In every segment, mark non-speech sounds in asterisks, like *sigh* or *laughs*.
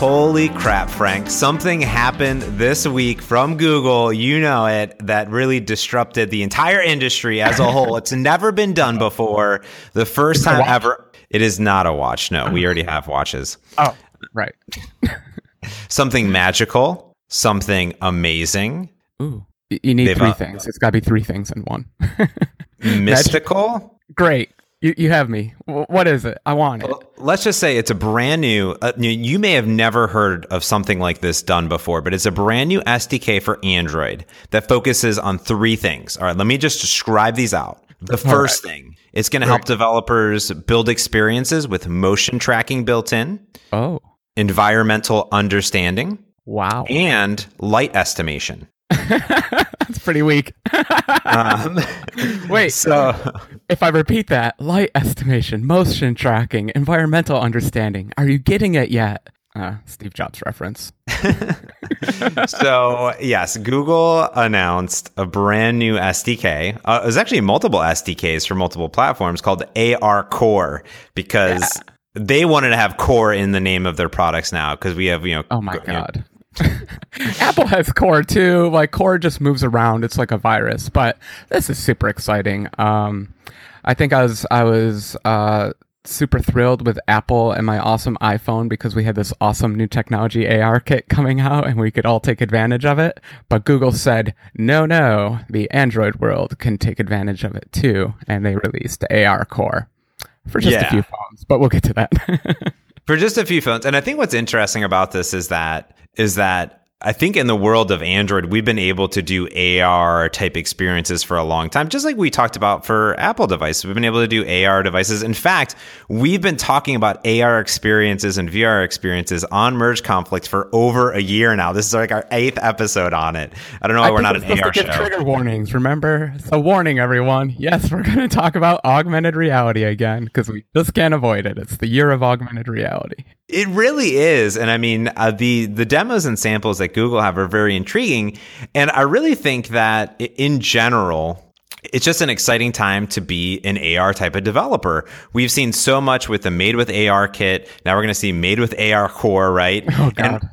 Holy crap, Frank. Something happened this week from Google, you know it, that really disrupted the entire industry as a whole. it's never been done before. The first time ever. It is not a watch. No, we already have watches. Oh, right. *laughs* something magical, something amazing. Ooh. You need They've, three uh, things. It's got to be three things in one. *laughs* mystical? Great. You, you have me. What is it? I want it. let's just say it's a brand new. Uh, you may have never heard of something like this done before, but it's a brand new SDK for Android that focuses on three things. All right, let me just describe these out. The first right. thing, it's going to help developers build experiences with motion tracking built in. Oh. Environmental understanding. Wow. And light estimation. That's pretty weak. um, *laughs* Wait, so if I repeat that, light estimation, motion tracking, environmental understanding, are you getting it yet? Uh, Steve Jobs reference. *laughs* so yes, Google announced a brand new SDK. Uh, was actually multiple SDKs for multiple platforms called AR Core because yeah. they wanted to have core in the name of their products now because we have you know. Oh my god. *laughs* Apple has core too. Like core just moves around. It's like a virus, but this is super exciting. Um, I think I was I was uh, super thrilled with Apple and my awesome iPhone because we had this awesome new technology AR kit coming out and we could all take advantage of it. But Google said, no, no, the Android world can take advantage of it too. And they released AR Core for just yeah. a few phones, but we'll get to that. *laughs* for just a few phones. And I think what's interesting about this is that is that I think in the world of Android, we've been able to do AR type experiences for a long time, just like we talked about for Apple devices. We've been able to do AR devices. In fact, we've been talking about AR experiences and VR experiences on Merge Conflict for over a year now. This is like our eighth episode on it. I don't know why I we're not an AR show. Trigger warnings, remember? So, warning, everyone. Yes, we're going to talk about augmented reality again because we just can't avoid it. It's the year of augmented reality. It really is, and I mean uh, the the demos and samples that Google have are very intriguing, and I really think that in general. It's just an exciting time to be an AR type of developer. We've seen so much with the Made with AR kit. Now we're going to see Made with AR Core, right? Oh God!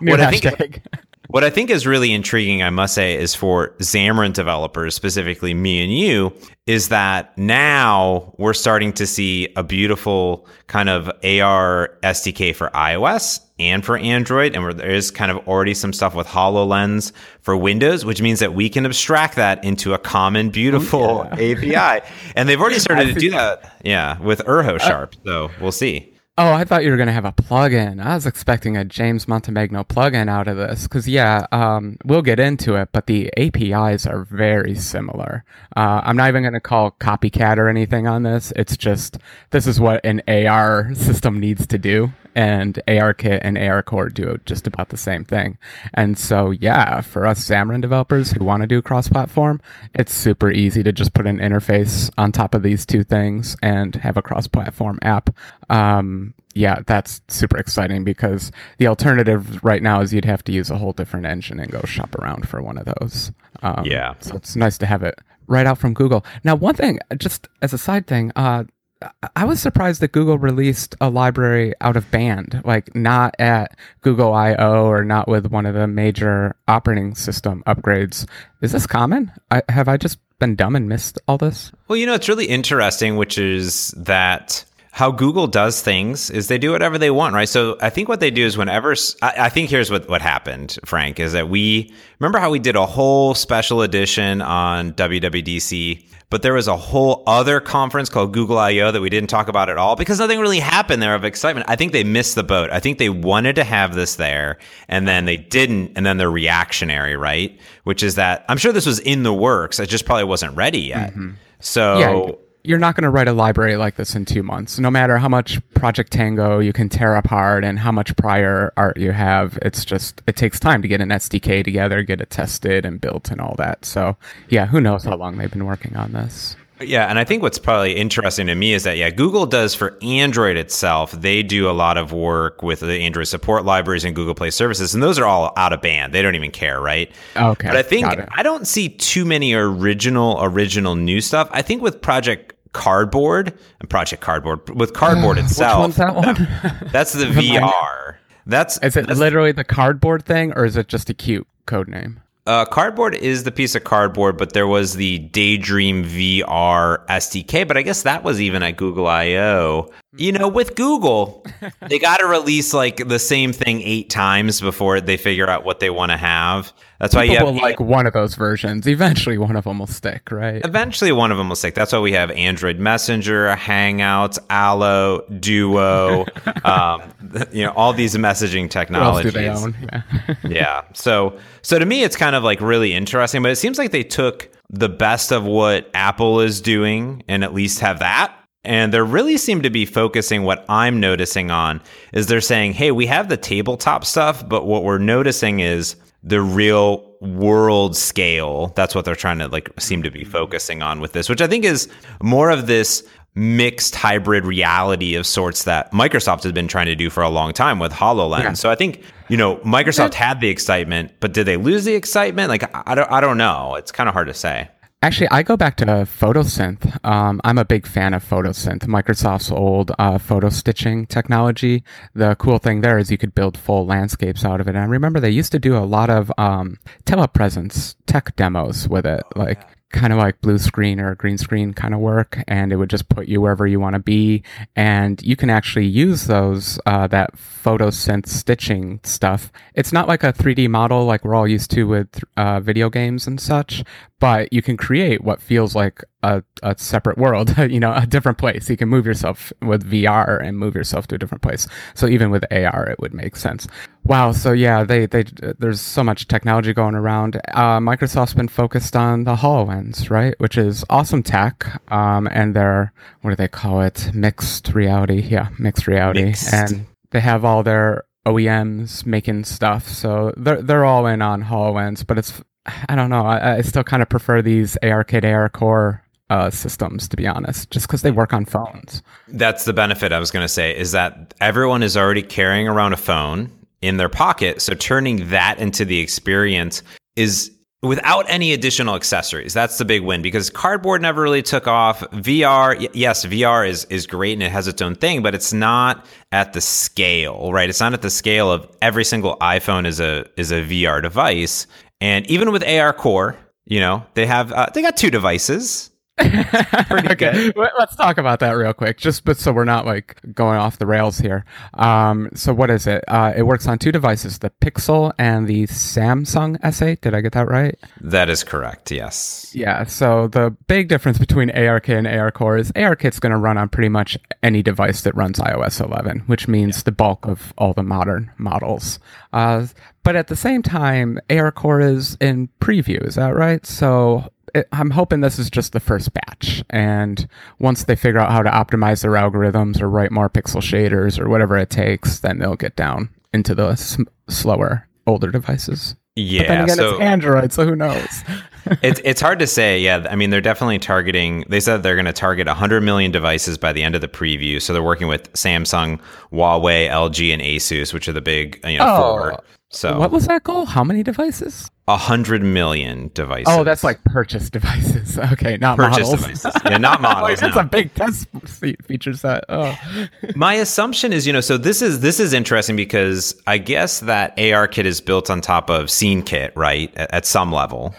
what I think what I think is really intriguing, I must say, is for Xamarin developers, specifically me and you, is that now we're starting to see a beautiful kind of AR SDK for iOS and for Android. And there is kind of already some stuff with HoloLens for Windows, which means that we can abstract that into a common, oh, beautiful yeah. *laughs* API. And they've already *laughs* started to do that, yeah, with UrhoSharp. Uh, so we'll see. Oh, I thought you were going to have a plugin. I was expecting a James Montemagno plugin out of this because, yeah, um, we'll get into it, but the APIs are very similar. Uh, I'm not even going to call copycat or anything on this. It's just this is what an AR system needs to do, and ARKit and AR Core do just about the same thing. And so, yeah, for us Xamarin developers who want to do cross-platform, it's super easy to just put an interface on top of these two things and have a cross-platform app. Um, yeah, that's super exciting because the alternative right now is you'd have to use a whole different engine and go shop around for one of those. Um, yeah. So it's nice to have it right out from Google. Now, one thing, just as a side thing, uh, I was surprised that Google released a library out of band, like not at Google I/O or not with one of the major operating system upgrades. Is this common? I, have I just been dumb and missed all this? Well, you know, it's really interesting, which is that how Google does things is they do whatever they want, right? So I think what they do is whenever I, I, think here's what what happened, Frank, is that we remember how we did a whole special edition on WWDC, but there was a whole other conference called Google I/O that we didn't talk about at all because nothing really happened there of excitement. I think they missed the boat. I think they wanted to have this there, and then they didn't, and then they're reactionary, right? Which is that I'm sure this was in the works. It just probably wasn't ready yet. Mm-hmm. So. Yeah you're not going to write a library like this in two months. No matter how much Project Tango you can tear apart and how much prior art you have, it's just, it takes time to get an SDK together, get it tested and built and all that. So, yeah, who knows how long they've been working on this. Yeah, and I think what's probably interesting to me is that yeah, Google does for Android itself. They do a lot of work with the Android support libraries and Google Play services, and those are all out of band. They don't even care, right? Okay. But I think I don't see too many original original new stuff. I think with Project Cardboard and Project Cardboard with Cardboard itself. Which one's that one? that's the *laughs* VR. That's Is it that's- literally the cardboard thing, or is it just a cute code name? Uh, cardboard is the piece of cardboard, but there was the Daydream VR SDK. But I guess that was even at Google I/O. You know, with Google, they *laughs* got to release like the same thing eight times before they figure out what they want to have. That's why you have will like one of those versions. Eventually, one of them will stick, right? Eventually, one of them will stick. That's why we have Android Messenger, Hangouts, Allo, Duo, *laughs* um, *laughs* you know, all these messaging technologies. do they own? Yeah. yeah. So so to me it's kind of like really interesting, but it seems like they took the best of what Apple is doing and at least have that. And they really seem to be focusing what I'm noticing on is they're saying, "Hey, we have the tabletop stuff, but what we're noticing is the real world scale. That's what they're trying to like seem to be mm-hmm. focusing on with this, which I think is more of this mixed hybrid reality of sorts that Microsoft has been trying to do for a long time with HoloLens. Yeah. So I think, you know, Microsoft had the excitement, but did they lose the excitement? Like I don't I don't know. It's kind of hard to say. Actually, I go back to photosynth. Um, I'm a big fan of photosynth, Microsoft's old uh, photo stitching technology. The cool thing there is you could build full landscapes out of it. And I remember they used to do a lot of um, telepresence tech demos with it, like kind of like blue screen or green screen kind of work. And it would just put you wherever you want to be. And you can actually use those, uh, that photosynth stitching stuff. It's not like a 3D model like we're all used to with uh, video games and such, but you can create what feels like a, a separate world, *laughs* you know, a different place. You can move yourself with VR and move yourself to a different place. So even with AR, it would make sense. Wow. So yeah, they, they, there's so much technology going around. Uh, Microsoft's been focused on the HoloLens, right? Which is awesome tech. Um, and they're, what do they call it? Mixed reality. Yeah. Mixed reality. Mixed. And they have all their OEMs making stuff. So they're, they're all in on HoloLens, but it's, I don't know. I, I still kind of prefer these ARKit, ARCore uh, systems, to be honest, just because they work on phones. That's the benefit I was going to say is that everyone is already carrying around a phone in their pocket. So turning that into the experience is without any additional accessories. That's the big win because cardboard never really took off. VR, yes, VR is is great and it has its own thing, but it's not at the scale, right? It's not at the scale of every single iPhone is a is a VR device. And even with AR Core, you know, they have uh, they got two devices. *laughs* okay, let- let's talk about that real quick, just but so we're not like going off the rails here. Um, so what is it? Uh, it works on two devices: the Pixel and the Samsung S8. Did I get that right? That is correct. Yes. Yeah, so the big difference between ARKit and ARCore is ARKit's going to run on pretty much any device that runs iOS 11, which means the bulk of all the modern models. Uh, but at the same time, ARCore is in preview, is that right? So I'm hoping this is just the first batch. And once they figure out how to optimize their algorithms or write more pixel shaders or whatever it takes, then they'll get down into the s- slower, older devices. But then Yeah. again, so it's Android, so who knows? *laughs* it's it's hard to say. Yeah, I mean they're definitely targeting. They said they're going to target 100 million devices by the end of the preview. So they're working with Samsung, Huawei, LG, and ASUS, which are the big you know Oh, four. So What was that goal? How many devices? 100 million devices. Oh, that's like purchase devices. *laughs* Okay, not purchase models. devices. Yeah, not *laughs* models. that's no. a big test fe- feature set. Oh, *laughs* My assumption is, you know, so this is this is interesting because I guess that AR kit is built on top of Scene Kit, right? At, at some level.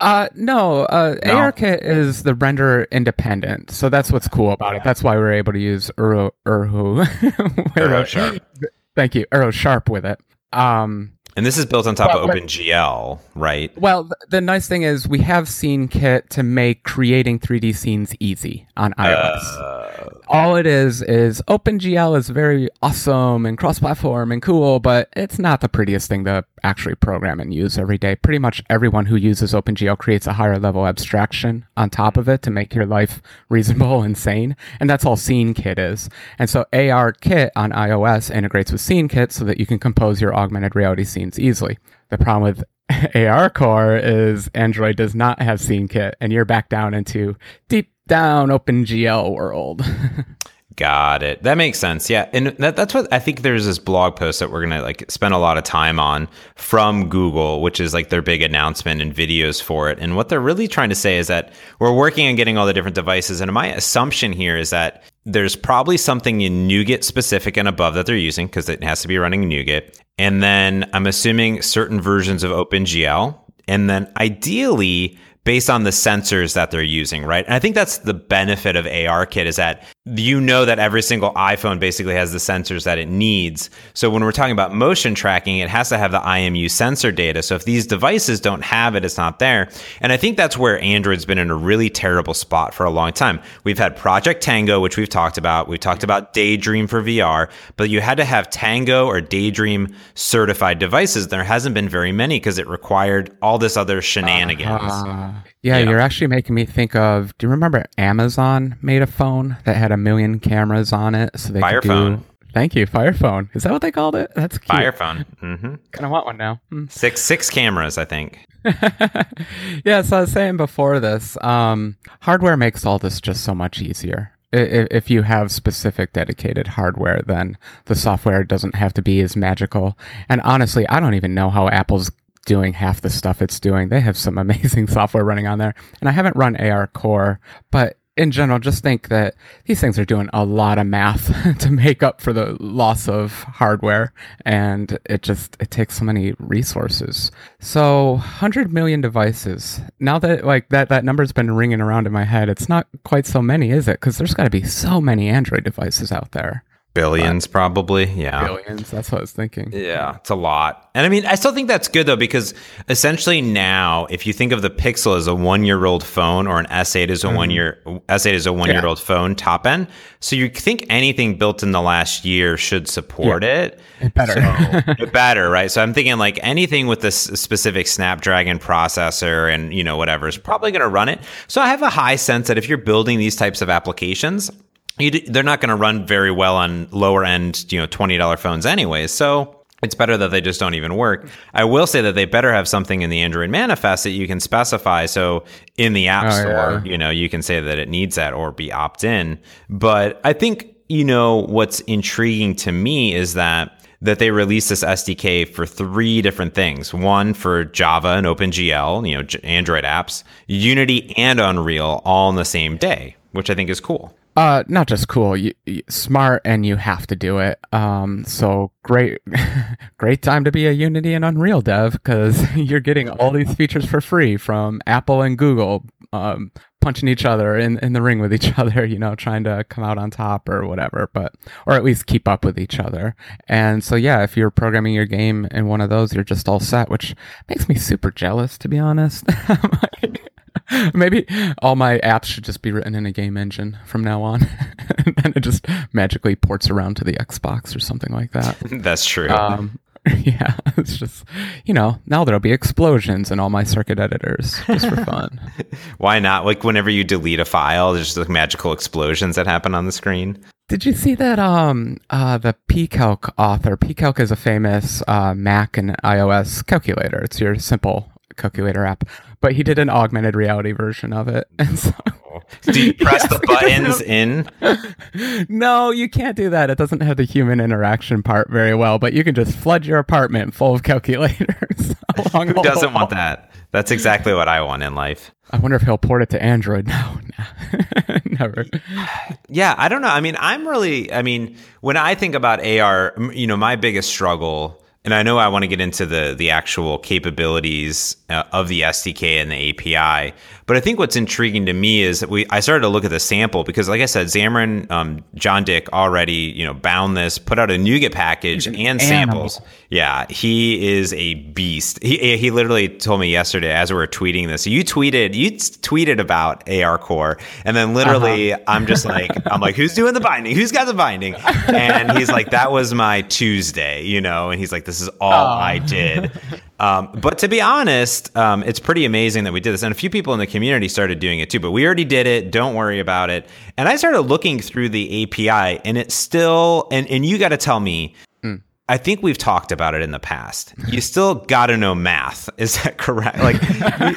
uh, no. Uh, No? ARKit is the render independent, so that's what's cool about it. That's why we're able to use Uro Urhu. it. Sharp. Thank you, Urho Sharp with it. Um, And this is built on top Well, of OpenGL, right? well, th- the nice thing is we have SceneKit to make creating 3D scenes easy on iOS. Uh, all it is is OpenGL is very awesome and cross-platform and cool, but it's not the prettiest thing to actually program and use every day. Pretty much everyone who uses OpenGL creates a higher level abstraction on top of it to make your life *laughs* reasonable and sane, and that's all SceneKit is. And so ARKit on iOS integrates with SceneKit so that you can compose your augmented reality scenes easily. The problem with *laughs* AR Core is Android does not have scene kit, and you're back down into deep down OpenGL world. *laughs* Got it. That makes sense. Yeah, and that, that's what I think. There's this blog post that we're gonna like spend a lot of time on from Google, which is like their big announcement and videos for it. And what they're really trying to say is that we're working on getting all the different devices. And my assumption here is that there's probably something in Nougat specific and above that they're using because it has to be running Nougat. And then I'm assuming certain versions of OpenGL. And then ideally, based on the sensors that they're using, right? And I think that's the benefit of ARKit is that you know that every single iPhone basically has the sensors that it needs. So when we're talking about motion tracking, it has to have the IMU sensor data. So if these devices don't have it, it's not there. And I think that's where Android's been in a really terrible spot for a long time. We've had Project Tango, which we've talked about. We've talked about Daydream for VR, but you had to have Tango or Daydream certified devices. There hasn't been very many because it required all this other shenanigans. Uh, yeah, yeah, you're actually making me think of. Do you remember Amazon made a phone that had a million cameras on it? So they Fire could phone. Do, thank you, Fire phone. Is that what they called it? That's cute. Fire phone. Mm-hmm. Kind of want one now. Mm. Six six cameras, I think. *laughs* yeah, so I was saying before this, um, hardware makes all this just so much easier if you have specific dedicated hardware, then the software doesn't have to be as magical. And honestly, I don't even know how Apple's doing half the stuff it's doing. They have some *laughs* amazing software running on there. And I haven't run AR Core, but in general, just think that these things are doing a lot of math *laughs* to make up for the loss of hardware, and it just it takes so many resources. So, 100 million devices. Now that like that that number's been ringing around in my head, it's not quite so many, is it? Because there's got to be so many Android devices out there. Billions, probably. Yeah. Billions. That's what I was thinking. Yeah, it's a lot. And I mean, I still think that's good though, because essentially now, if you think of the Pixel as a one year old phone or an S8 as a mm-hmm. one year S8 is a one year old phone top end, so you think anything built in the last year should support yeah. it. It better. So, *laughs* better, right? So I'm thinking like anything with this specific Snapdragon processor and you know whatever is probably going to run it. So I have a high sense that if you're building these types of applications, they're not going to run very well on lower end, you know, twenty dollar phones anyways. So it's better that they just don't even work. I will say that they better have something in the Android manifest that you can specify. So in the App oh, Store, yeah. you know, you can say that it needs that or be opt in. But I think you know what's intriguing to me is that that they released this SDK for three different things. One for Java and OpenGL, you know, Android apps, Unity and Unreal all in the same day, which I think is cool. Uh, not just cool, you, you, smart, and you have to do it. Um, so great, *laughs* great time to be a Unity and Unreal dev because *laughs* you're getting all these features for free from Apple and Google, um, punching each other in, in the ring with each *laughs* other, you know, trying to come out on top or whatever, but, or at least keep up with each other. And so, yeah, if you're programming your game in one of those, you're just all set, which makes me super jealous, to be honest. *laughs* Maybe all my apps should just be written in a game engine from now on, *laughs* and it just magically ports around to the Xbox or something like that. *laughs* That's true. Um, yeah, it's just you know now there'll be explosions in all my circuit editors just for fun. Why not? Like whenever you delete a file, there's just like magical explosions that happen on the screen. Did you see that? Um, uh, the pCalc author. pCalc is a famous uh, Mac and iOS calculator. It's your simple calculator app but he did an augmented reality version of it. *laughs* And so, oh. do you *laughs* press the buttons in? *laughs* No, you can't do that. It doesn't have the human interaction part very well, but you can just flood your apartment full of calculators. Who doesn't want that? That's exactly what I want in life. I wonder if he'll port it to Android. No, never. *sighs* Yeah, I don't know. I mean, I'm really, I mean, when I think about AR, you know, my biggest struggle and I know I want to get into the the actual capabilities uh, of the SDK and the API, but I think what's intriguing to me is that we I started to look at the sample because, like I said, Xamarin, um, Jon Dick already you know bound this, put out a NuGet package and animal. samples. Yeah, he is a beast. He he literally told me yesterday as we were tweeting this. You tweeted you tweeted about AR Core, and then literally uh-huh. I'm just like I'm like who's doing the binding? Who's got the binding? And he's like that was my Tuesday, you know, and he's like this is all oh. I did. *laughs* Um, but to be honest, um, it's pretty amazing that we did this. And a few people in the community started doing it too, but we already did it. Don't worry about it. And I started looking through the API and it's still, and, and you got to tell me, mm. I think we've talked about it in the past. You still got to know math. *laughs* Is that correct? Like,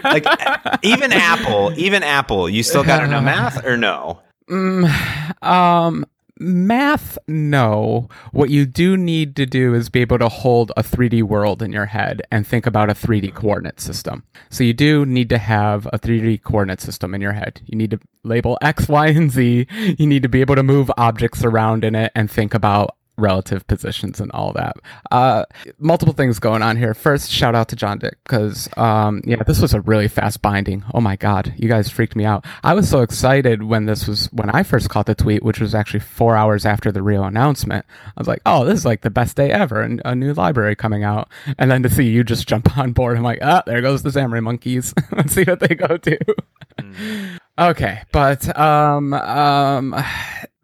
like *laughs* even Apple, even Apple, you still got to know math or no? Mm, um, math, no. What you do need to do is be able to hold a 3D world in your head and think about a 3D coordinate system. So you do need to have a 3D coordinate system in your head. You need to label X, Y, and Z. You need to be able to move objects around in it and think about relative positions and all that. Uh, multiple things going on here. First, shout out to Jon Dick because um, yeah, this was a really fast binding. Oh my god, you guys freaked me out. I was so excited when this was when I first caught the tweet, which was actually four hours after the real announcement. I was like, oh, this is like the best day ever, and a new library coming out. And then to see you just jump on board, I'm like, ah, there goes the Xamarin Monkeys. *laughs* Let's see what they go to. Mm. okay, but um um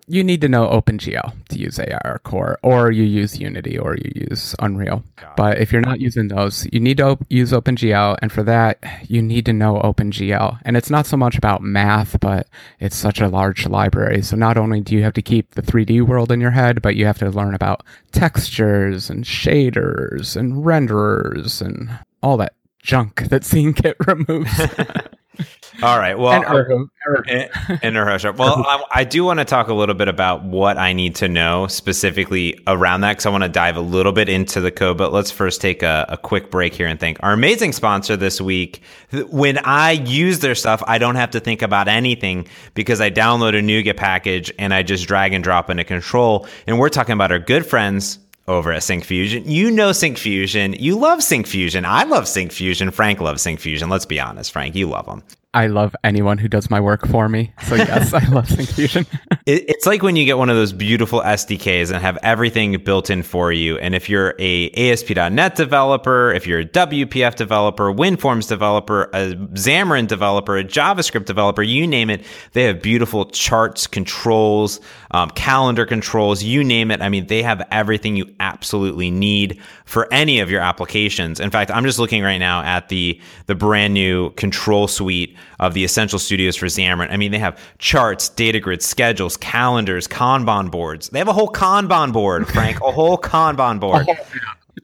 you need to know OpenGL to use AR Core, or you use Unity, or you use Unreal. But if you're not using those, you need to op- use OpenGL, and for that, you need to know OpenGL. And it's not so much about math, but it's such a large library. So not only do you have to keep the 3D world in your head, but you have to learn about textures and shaders and renderers and all that junk that SceneKit removes. *laughs* *laughs* All right. Well, and Urho. And, and Well, I, I, do want to talk a little bit about what I need to know specifically around that because I want to dive a little bit into the code. But let's first take a, a quick break here and thank our amazing sponsor this week. When I use their stuff, I don't have to think about anything because I download a NuGet package and I just drag and drop into control. And we're talking about our good friends over at Syncfusion. You know Syncfusion. You love Syncfusion. I love Syncfusion. Frank loves Syncfusion. Let's be honest, Frank. You love them. I love anyone who does my work for me. So yes, I love *laughs* Syncfusion. it, it's like when you get one of those beautiful SDKs and have everything built in for you. And if you're a ASP.NET developer, if you're a WPF developer, WinForms developer, a Xamarin developer, a JavaScript developer, you name it, they have beautiful charts, controls, um, calendar controls, you name it. I mean, they have everything you absolutely need for any of your applications. In fact, I'm just looking right now at the the brand new control suite of the Essential Studios for Xamarin. I mean, they have charts, data grids, schedules, calendars, Kanban boards. They have a whole Kanban board, Frank, a whole Kanban board.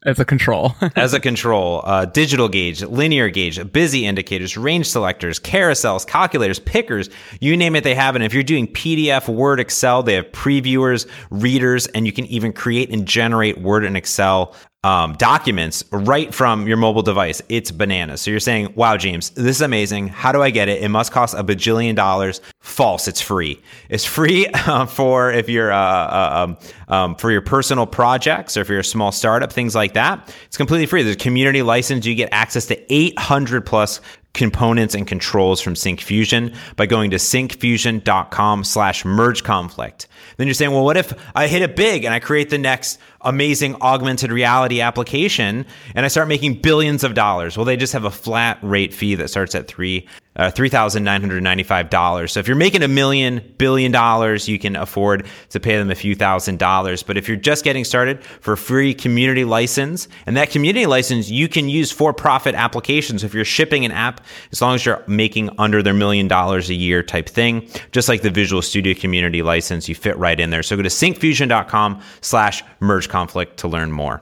as a control. *laughs* as a control, uh, digital gauge, linear gauge, busy indicators, range selectors, carousels, calculators, pickers, you name it, they have it. And if you're doing PDF, Word, Excel, they have previewers, readers, and you can even create and generate Word and Excel um, documents right from your mobile device. It's bananas. So you're saying, wow, James, this is amazing. How do I get it? It must cost a bajillion dollars. False. It's free. It's free *laughs* uh, for if you're uh, uh, um, um, for your personal projects or if you're a small startup, things like that. It's completely free. There's a community license. You get access to 800 plus components and controls from Syncfusion by going to syncfusion.com slash merge conflict. Then you're saying, well, what if I hit it big and I create the next amazing augmented reality application and I start making billions of dollars? Well, they just have a flat rate fee that starts at three uh, $3,995. So if you're making a million, billion dollars, you can afford to pay them a few thousand dollars. But if you're just getting started for free community license, and that community license you can use for profit applications. If you're shipping an app, as long as you're making under their million dollars a year type thing, just like the Visual Studio community license, you fit right in there. So go to syncfusion.com slash merge conflict to learn more.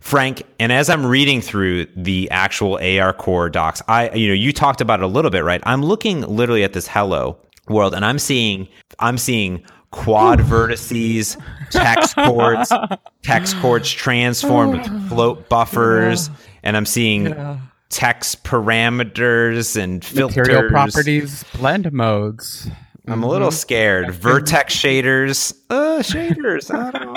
Frank, and as I'm reading through the actual AR core docs, I you know, you talked about it a little bit, right? I'm looking literally at this hello world and I'm seeing I'm seeing quad vertices, tex coords, *laughs* tex coords transformed with float buffers, yeah. and I'm seeing yeah. text parameters and filters. Material properties, blend modes. I'm a little mm-hmm. scared. Vertex shaders. Uh, shaders. I don't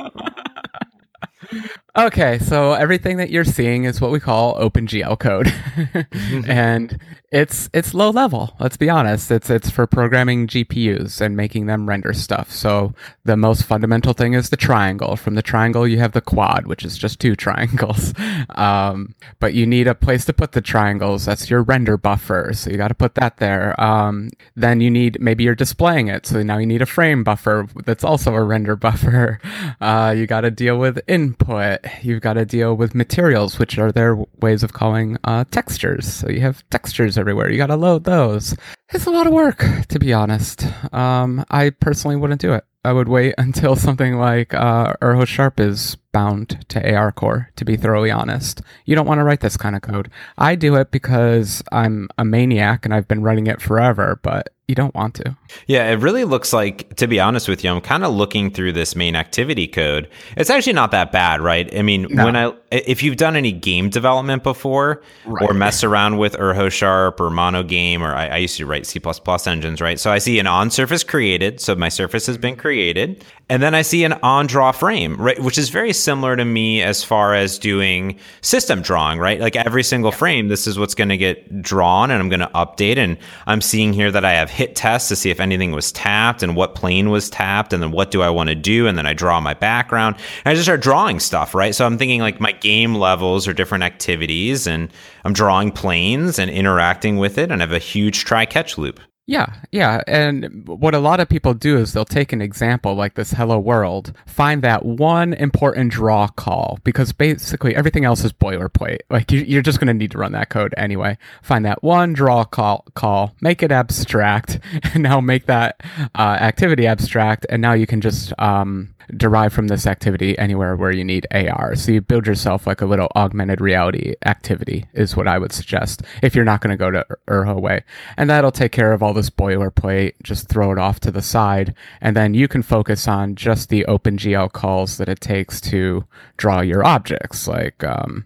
know. Okay, so everything that you're seeing is what we call OpenGL code, mm-hmm. *laughs* and it's it's low level. Let's be honest. It's it's for programming GPUs and making them render stuff. So the most fundamental thing is the triangle. From the triangle, you have the quad, which is just two *laughs* triangles. Um, but you need a place to put the triangles. That's your render buffer. So you got to put that there. Um, then you need maybe you're displaying it. So now you need a frame buffer. That's also a render buffer. *laughs* Uh, you got to deal with input. You've got to deal with materials, which are their ways of calling uh, textures. So you have textures everywhere. You got to load those. It's a lot of work, to be honest. Um, I personally wouldn't do it. I would wait *laughs* until something like uh, Urho Sharp is bound to AR Core, to be thoroughly honest. You don't want to write this kind of code. I do it because I'm a maniac and I've been writing it forever, but you don't want to. Yeah, it really looks like, to be honest with you, I'm kind of looking through this main activity code. It's actually not that bad, right? I mean, no. when I, if you've done any game development before right. or mess around with Urho Sharp or Monogame, or I, I used to write C++ engines, right? So I see an on surface created. So my surface has been created. And then I see an on draw frame, right? Which is very similar to me as far as doing system drawing, right? Like every single frame, this is what's going to get drawn and I'm going to update. And I'm seeing here that I have hit tests to see if anything was tapped and what plane was tapped. And then what do I want to do? And then I draw my background and I just start drawing stuff, right? So I'm thinking like my game levels or different activities and I'm drawing planes and interacting with it and I have a huge try catch loop. Yeah, yeah. And what a lot of people do is they'll take an example like this hello world, find that one important draw call, because basically everything else is boilerplate. Like you're just going to need to run that code anyway. Find that one draw call, call make it abstract, *laughs* and now make that uh, activity abstract. And now you can just um, derive from this activity anywhere where you need AR. So you build yourself like a little augmented reality activity is what I would suggest if you're not going to go to way. And that'll take care of all this boilerplate, just throw it off to the side. And then you can focus on just the OpenGL calls that it takes to draw your objects. Like, um,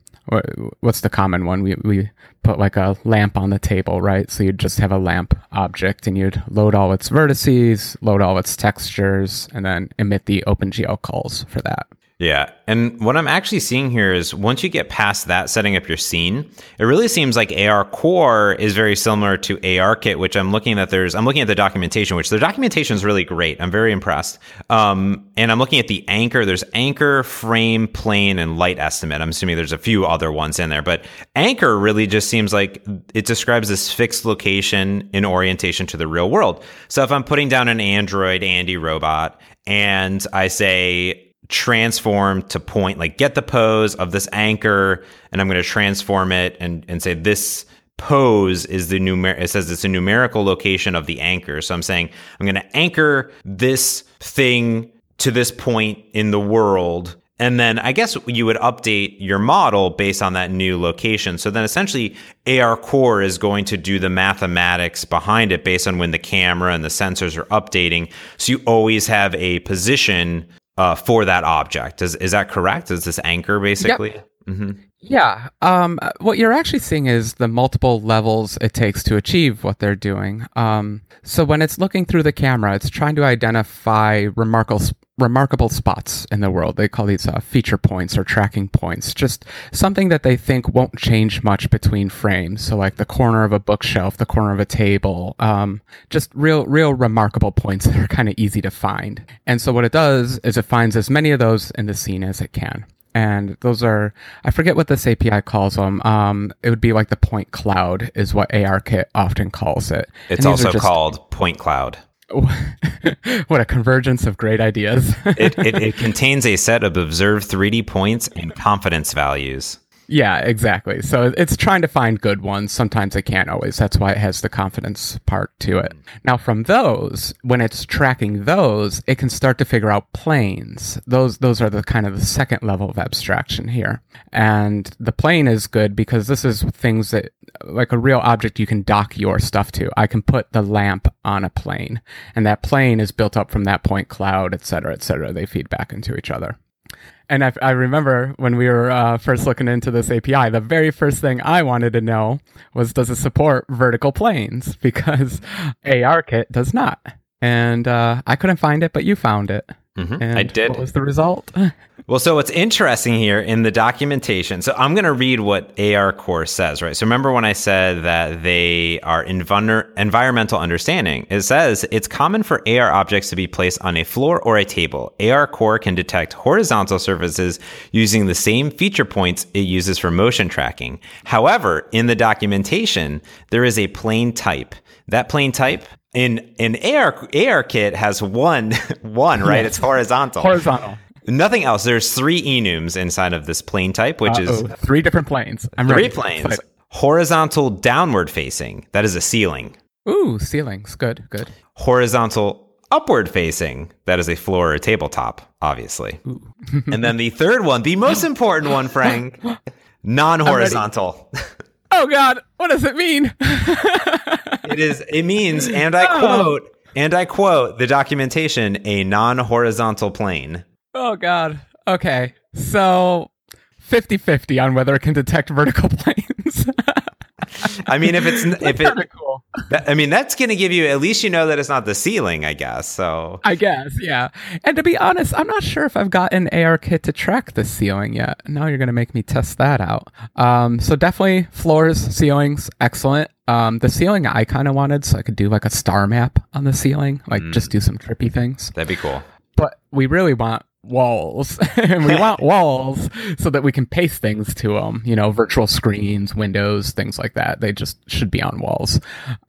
what's the common one? We, we put like a lamp on the table, right? So you'd just have a lamp object and you'd load all its vertices, load all its textures, and then emit the OpenGL calls for that. Yeah. And what I'm actually seeing here is once you get past that, setting up your scene, it really seems like AR Core is very similar to AR Kit, which I'm looking at. There's, I'm looking at the documentation, which the documentation is really great. I'm very impressed. Um, and I'm looking at the anchor. There's anchor, frame, plane, and light estimate. I'm assuming there's a few other ones in there, but anchor really just seems like it describes this fixed location in orientation to the real world. So if I'm putting down an Android Andy robot and I say, transform to point like get the pose of this anchor and i'm going to transform it and and say this pose is the numer it says it's a numerical location of the anchor so i'm saying i'm going to anchor this thing to this point in the world and then I guess you would update your model based on that new location. So then essentially AR Core is going to do the mathematics behind it based on when the camera and the sensors are updating. So you always have a position uh, for that object. Is is that correct? Is this anchor basically? Yep. Mm-hmm. Yeah. Um, what you're actually seeing is the multiple levels it takes to achieve what they're doing. Um, so when it's looking through the camera, it's trying to identify remarkable remarkable spots in the world. They call these uh, feature points or tracking points, just something that they think won't change much between frames. So like the corner of a bookshelf, the corner of a table, um, just real, real remarkable points *laughs* that are kind of easy to find. And so what it does is it finds as many of those in the scene as it can. And those are, I forget what this API calls them. Um, it would be like the point cloud is what ARKit often calls it. It's also just, called point cloud. *laughs* what a convergence of great ideas. it, it, it *laughs* contains a set of observed 3D points and confidence values. Yeah, exactly. So it's trying to find good ones. Sometimes it can't always. That's why it has the confidence part to it. Mm. Now, from those, when it's tracking those, it can start to figure out planes. Those those are the kind of the second level of abstraction here. And the plane is good because this is things that like a real object you can dock your stuff to. I can put the lamp on a plane, and that plane is built up from that point cloud, et cetera, et cetera. They feed back into each other. And I, I remember when we were uh, first looking into this API, the very first thing I wanted to know was does it support vertical planes? *laughs* Because ARKit does not. And uh, I couldn't find it, but you found it. Mm-hmm. I did. What was the result? *laughs* well, so what's interesting here in the documentation. So I'm going to read what AR Core says, right? So remember when I said that they are env- environmental understanding? It says it's common for AR objects to be placed on a floor or a table. AR Core can detect horizontal surfaces using the same feature points it uses for motion tracking. However, in the documentation, there is a plane type. That plane type in in AR AR kit has one *laughs* one right. It's horizontal. Horizontal. Nothing else. There's three enums inside of this plane type, which Uh-oh. is three different planes. I'm three ready. planes. Horizontal downward facing. That is a ceiling. Ooh, ceilings. Good. Good. Horizontal upward facing. That is a floor or tabletop, obviously. and then the third one, the most *laughs* important one, Frank, non horizontal. oh God, what does it mean? *laughs* it is. It means, and I *laughs* oh. quote, and I quote the documentation: a non-horizontal plane. Oh God. Okay. So 50-50 on whether it can detect vertical *laughs* planes. *laughs* I mean, if it's if it, cool. that- I mean, that's going to give you at least you know that it's not the ceiling, I guess. So I guess, yeah. And to be honest, I'm not sure if I've got an AR kit to track the ceiling yet. Now you're going to make me test that out. Um, so definitely floors, ceilings, excellent. Um, the ceiling I kind of wanted, so I could do like a star map on the ceiling, like just do some trippy things. that'd be cool. But we really want walls, *laughs* and we want walls so that we can paste things to them. You know, virtual screens, windows, things like that. They just should be on walls.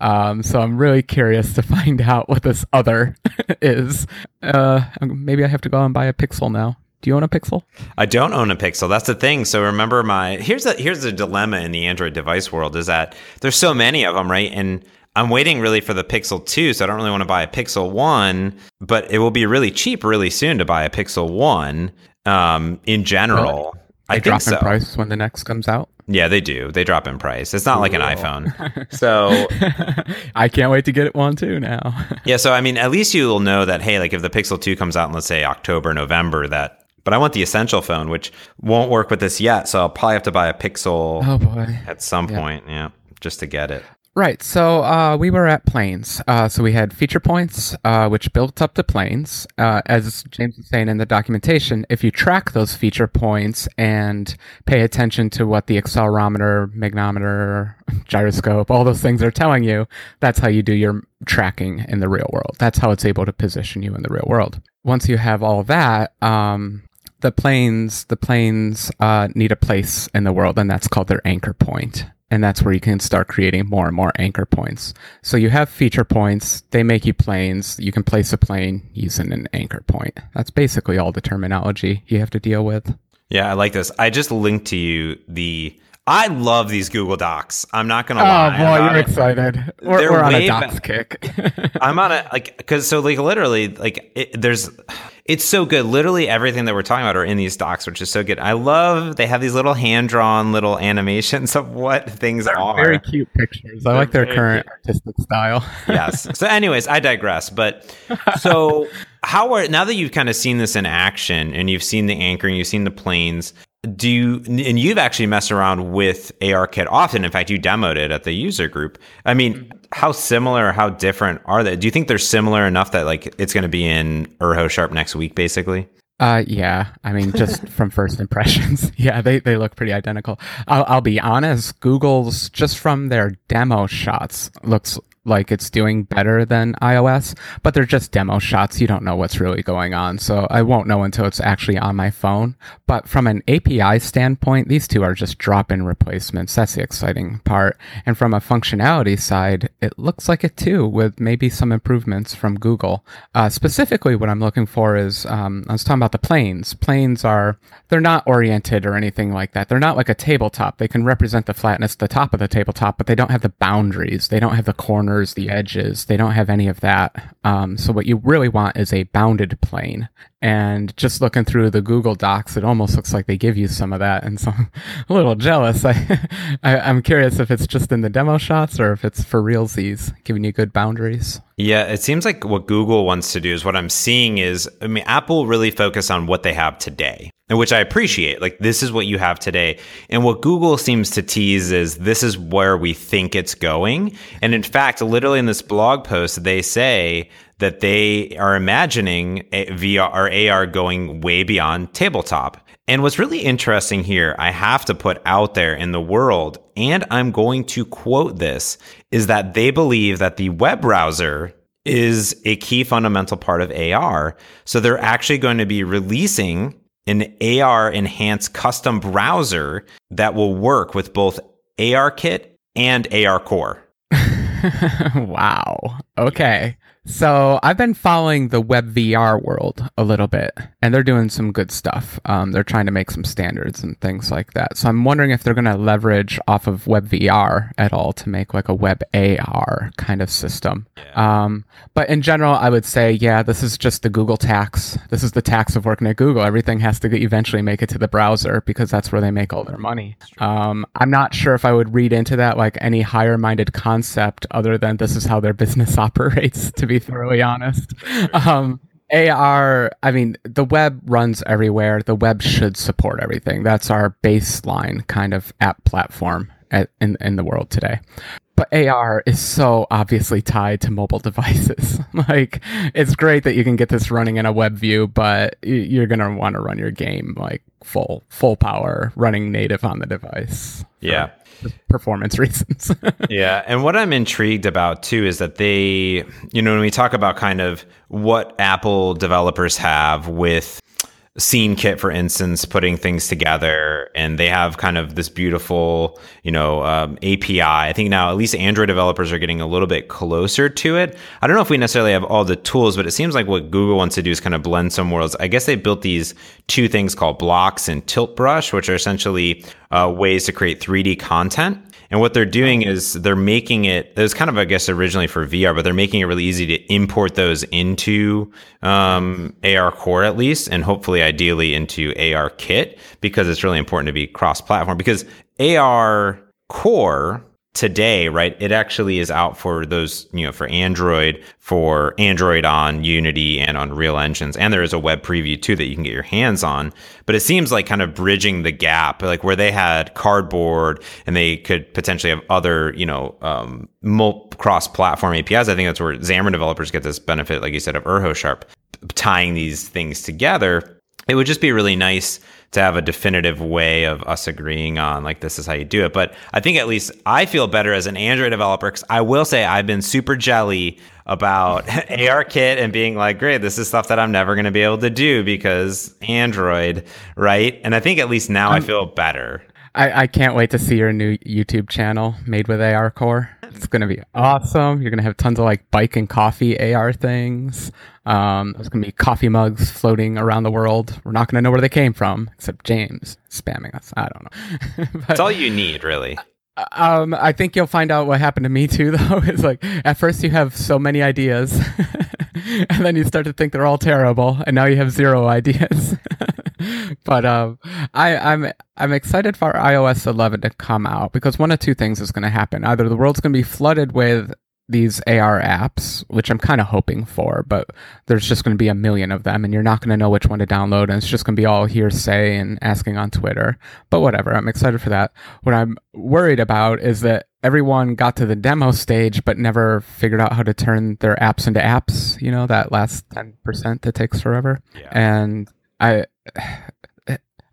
Um, so I'm really curious to *laughs* find out what this other *laughs* is. Uh, maybe I have to go and buy a Pixel now. Do you own a Pixel? I don't own a Pixel. That's the thing. So remember my here's a here's the dilemma in the Android device world is that there's so many of them, right? And I'm waiting really for the Pixel 2, so I don't really want to buy a Pixel 1, but it will be really cheap really soon to buy a Pixel 1 um, in general. I They think drop so. in price when the next comes out. Yeah, they do. They drop in price. It's not like an iPhone. *laughs* So *laughs* I can't wait to get it one too now. *laughs* Yeah, so I mean, at least you'll know that hey, like if the Pixel 2 comes out in let's say October, November, that but I want the essential phone, which won't work with this yet, so I'll probably have to buy a Pixel oh boy. at some Yeah. point, yeah, just to get it. Right. So uh, we were at planes. Uh, so we had feature points, uh, which built up to planes. Uh, as James was saying in the documentation, if you track those feature points and pay attention to what the accelerometer, magnometer, *laughs* gyroscope, all those things are telling you, that's how you do your tracking in the real world. That's how it's able to position you in the real world. Once you have all that, um, the planes the planes uh, need a place in the world and that's called their anchor point and that's where you can start creating more and more anchor points so you have feature points they make you planes you can place a plane using an anchor point that's basically all the terminology you have to deal with Yeah, I like this. I just linked to you the. I love these Google Docs. I'm not gonna oh lie. boy you're it. excited we're, They're we're on a docs ba- kick *laughs* I'm on a like because so like literally like it, there's it's so good. Literally everything that we're talking about are in these docs, which is so good. I love they have these little hand drawn little animations of what things are. very cute pictures i like their current artistic style *laughs* yes. So, anyways, I digress. But so, *laughs* how are now that you've kind of seen this in action and you've seen the anchoring, you've seen the planes. Do you and you've actually messed around with ARKit often? In fact, you demoed it at the user group. I mean, how similar, or how different are they? Do you think they're similar enough that like it's going to be in Urho Sharp next week, basically? Uh, yeah. I mean, just *laughs* from first impressions, *laughs* yeah, they, they look pretty identical. I'll, I'll be honest. Google's just from their demo shots looks like it's doing better than iOS, but they're just demo shots. You don't know what's really going on. So I won't know until it's actually on my phone. But from an API standpoint, these two are just drop in replacements. That's the exciting part. And from a functionality side, it looks like it too, with maybe some improvements from Google. Uh, specifically, what I'm looking for is um, I was talking about the planes. Planes are, they're not oriented or anything like that. They're not like a tabletop. They can represent the flatness the top of the tabletop, but they don't have the boundaries. They don't have the corners, the edges. They don't have any of that. Um, so what you really want is a bounded plane. And just looking through the Google Docs, it almost looks like they give you some of that. And so *laughs* I'm a little jealous. I, *laughs* I, I'm curious if it's just in the demo shots or if it's for realsies, giving you good boundaries. Yeah, it seems like what Google wants to do is what I'm seeing is, I mean, Apple really focus on what they have today, which I appreciate. Like, this is what you have today. And what Google seems to tease is this is where we think it's going. And in fact, literally in this blog post, they say that they are imagining VR or AR going way beyond tabletop. And what's really interesting here, I have to put out there in the world, and I'm going to quote this, is that they believe that the web browser is a key fundamental part of AR. So they're actually going to be releasing an AR enhanced custom browser that will work with both ARKit and AR Core. *laughs* wow. Okay. So I've been following the web VR world a little bit, and they're doing some good stuff. Um, they're trying to make some standards and things like that. So I'm wondering if they're going to leverage off of web VR at all to make like a web AR kind of system. Yeah. Um, but in general, I would say, yeah, this is just the Google tax. This is the tax of working at Google. Everything has to eventually make it to the browser because that's where they make all their money. Um, I'm not sure if I would read into that like any higher minded concept other than this is how their business *laughs* operates. To be be thoroughly honest. AR, I mean, the web runs everywhere. The web should support everything. That's our baseline kind of app platform at, in in the world today. But AR is so obviously tied to mobile devices. *laughs* like, it's great that you can get this running in a web view, but you're gonna want to run your game like full full power, running native on the device. Yeah performance *laughs* reasons. *laughs* yeah. And what I'm intrigued about too is that they, you know, when we talk about kind of what Apple developers have with scene kit for instance putting things together and they have kind of this beautiful you know um, api i. Think now at least android developers are getting a little bit closer to it. I don't know if we necessarily have all the tools but it seems like what google wants to do is kind of blend some worlds. I guess they built these two things called blocks and tilt brush which are essentially uh, ways to create 3d content. And what they're doing is they're making it, it was kind of, I guess, originally for VR, but they're making it really easy to import those into um, AR Core at least, and hopefully, ideally, into AR Kit because it's really important to be cross platform. Because AR Core today, right? It actually is out for those, you know, for Android, for Android on Unity and Unreal Engines. And there is a web preview too that you can get your hands on. But it seems like kind of bridging the gap, like where they had cardboard and they could potentially have other, you know, um, cross platform APIs. I think that's where Xamarin developers get this benefit, like you said, of UrhoSharp tying these things together. It would just be really nice to have a definitive way of us agreeing on like this is how you do it. But I think at least I feel better as an Android developer because I will say I've been super jelly about *laughs* ARKit and being like, great, this is stuff that I'm never going to be able to do because Android, right? And I think at least now um, I feel better. I, I can't wait to see your new YouTube channel made with AR Core. It's going to be awesome. You're going to have tons of like bike and coffee AR things. Um, there's going to be coffee mugs floating around the world. We're not going to know where they came from, except James spamming us. I don't know. *laughs* but, That's all you need, really. Um, I think you'll find out what happened to me too, *laughs* though. It's like at first you have so many ideas, *laughs* *laughs* and then you start to think they're all terrible, and now you have zero *laughs* ideas. *laughs* but um, I, I'm I'm excited for iOS 11 to come out because one of two things is going to happen: either the world's going to be flooded with these AR apps, which I'm kind of hoping for, but there's just going to be a million of them and you're not going to know which one to download. And it's just going to be all hearsay and asking on Twitter. But whatever, I'm excited for that. What I'm worried about is that everyone got to the demo stage, but never figured out how to turn their apps into apps, you know, that last 10% that takes forever. Yeah. And I,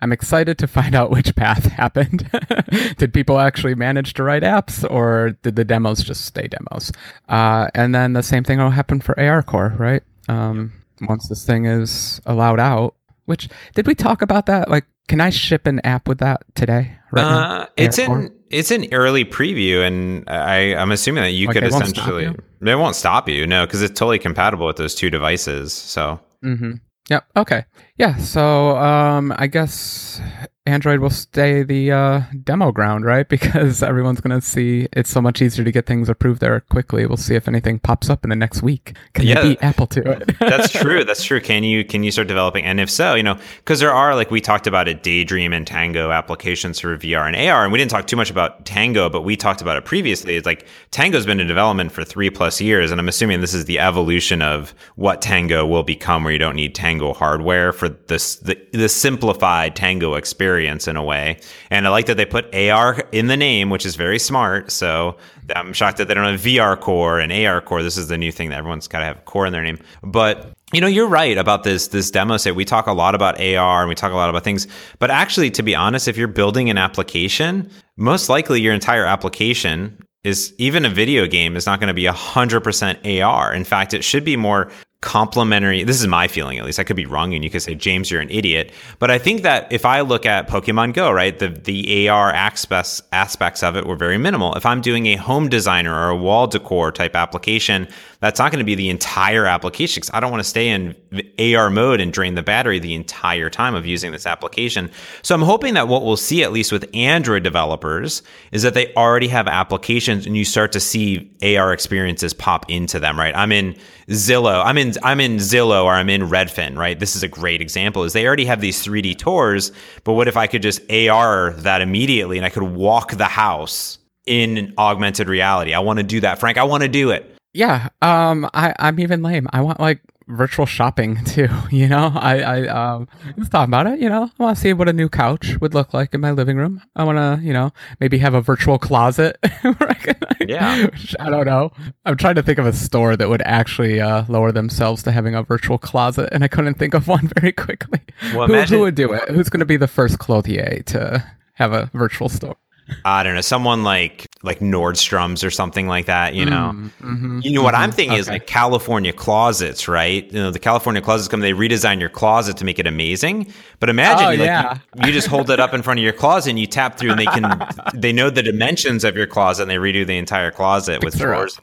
I'm excited to find out which path *laughs* happened. *laughs* did people actually manage to write apps or did the demos just stay demos? Uh, and then the same thing will happen for AR Core, right? Um, once this thing is allowed out, which did we talk about that? Like, can I ship an app with that today? Right uh, it's in it's an early preview, and I I'm assuming that you like could essentially won't it won't stop you, no, because it's totally compatible with those two devices. So. Mm-hmm. Yep. Okay. Yeah. So um, I guess Android will stay the uh, demo ground, right? *laughs* Because everyone's going to see it's so much easier to get things approved there quickly. We'll see if anything pops up in the next week. Can yeah, you beat Apple to it? *laughs* that's *laughs* true. That's true. Can you can you start developing? And if so, you know, because there are like we talked about it, Daydream and Tango applications for VR and AR, and we didn't talk too much about Tango, but we talked about it previously. It's like Tango's been in development for three plus years, and I'm assuming this is the evolution of what Tango will become, where you don't need Tango hardware for this the, the simplified Tango experience experience in a way. And I like that they put AR in the name, which is very smart. So I'm shocked that they don't have VR core and AR core. This is the new thing that everyone's got to have core in their name. But you know, you're right about this this demo set. We talk a lot about AR and we talk a lot about things, but actually, to be honest, if you're building an application, most likely your entire application is even a video game is not going to be 100% AR. In fact, it should be more complementary this is my feeling at least i could be wrong and you could say james you're an idiot but i think that if i look at pokemon go right the the ar aspects aspects of it were very minimal if i'm doing a home designer or a wall decor type application that's not going to be the entire application because I don't want to stay in AR mode and drain the battery the entire time of using this application. So I'm hoping that what we'll see, at least with Android developers, is that they already have applications and you start to see AR experiences pop into them, right? I'm in Zillow, I'm in I'm in Zillow or I'm in Redfin, right? This is a great example. Is they already have these 3D tours, but what if I could just AR that immediately and I could walk the house in augmented reality? I want to do that, Frank. I want to do it. Yeah, um, I, I'm even lame. I want like virtual shopping *laughs* too. You know, I, I um, just thought about it. You know, I want to see what a new couch would look like in my living room. I want to, you know, maybe have a virtual closet. *laughs* yeah, *laughs* I don't know. I'm trying to think of a store that would actually uh, lower themselves to having a virtual closet, and I couldn't think of one very quickly. Well, who, imagine- who would do it? Who's going to be the first clothier to have a virtual store? I don't know, someone like like Nordstrom's or something like that, you know. Mm, mm-hmm, you know what mm-hmm, I'm thinking okay. is like California closets, right? You know, the California closets come, they redesign your closet to make it amazing. But imagine, oh, like, yeah. you, you, just hold it up in front of your closet and you tap through, and they can *laughs* they know the dimensions of your closet, and they redo the entire closet with drawers.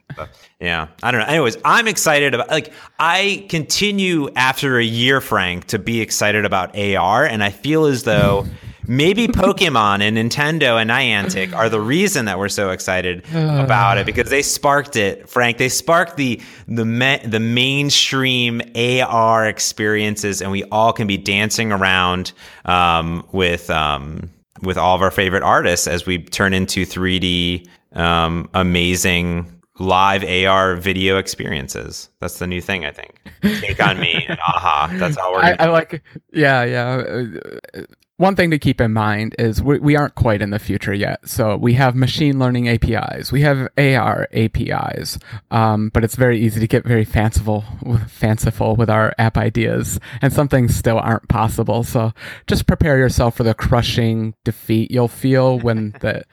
Yeah, I don't know. Anyways, I'm excited about like I continue after a year, Frank, to be excited about AR, and I feel as though. *laughs* maybe *laughs* Pokemon and Nintendo and Niantic are the reason that we're so excited about it because they sparked it, Frank. They sparked the the me, the mainstream AR experiences, and we all can be dancing around um, with um, with all of our favorite artists as we turn into 3D um, amazing live AR video experiences. That's the new thing, I think. Take on me and aha. That's all we're. I, I, like. Yeah, yeah one thing to keep in mind is we, we aren't quite in the future yet. So we have machine learning APIs, we have AR APIs, um, but it's very easy to get very fanciful, fanciful with our app ideas, and some things still aren't possible. So just prepare yourself for the crushing defeat you'll feel when *laughs* the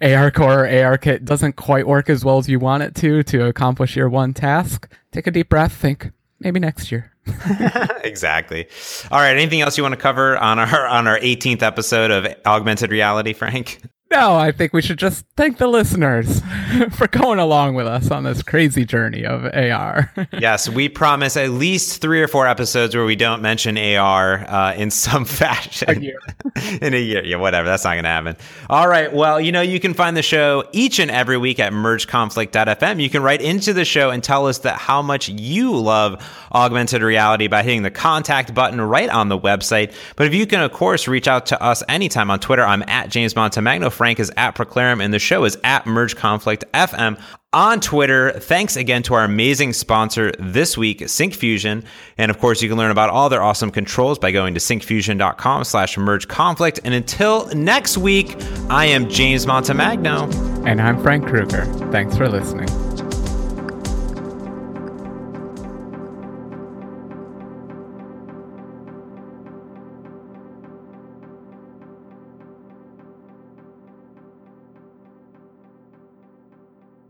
*laughs* AR Core or AR Kit doesn't quite work as well as you want it to to accomplish your one task. Take a deep breath, think maybe next year. *laughs* *laughs* exactly. All right. Anything else you want to cover on our on our 18th episode of augmented reality, Frank? No, I think we should just thank the listeners *laughs* for going along with us on this crazy journey of AR. *laughs* yes, we promise at least three or four episodes where we don't mention AR uh, in some *laughs* fashion. A year. in a year. Yeah, whatever. That's not going to happen. All right. Well, you know, you can find the show each and every week at mergeconflict.fm. You can write into the show and tell us that how much you love augmented reality by hitting the contact button right on the website. But if you can, of course, reach out to us anytime on Twitter, I'm at James Montemagno. Frank is at praeclarum, and the show is at Merge Conflict FM on Twitter. Thanks again to our amazing sponsor this week, Syncfusion. And of course, you can learn about all their awesome controls by going to syncfusion.com slash merge conflict. And until next week, I am James Montemagno. And I'm Frank Krueger. Thanks for listening.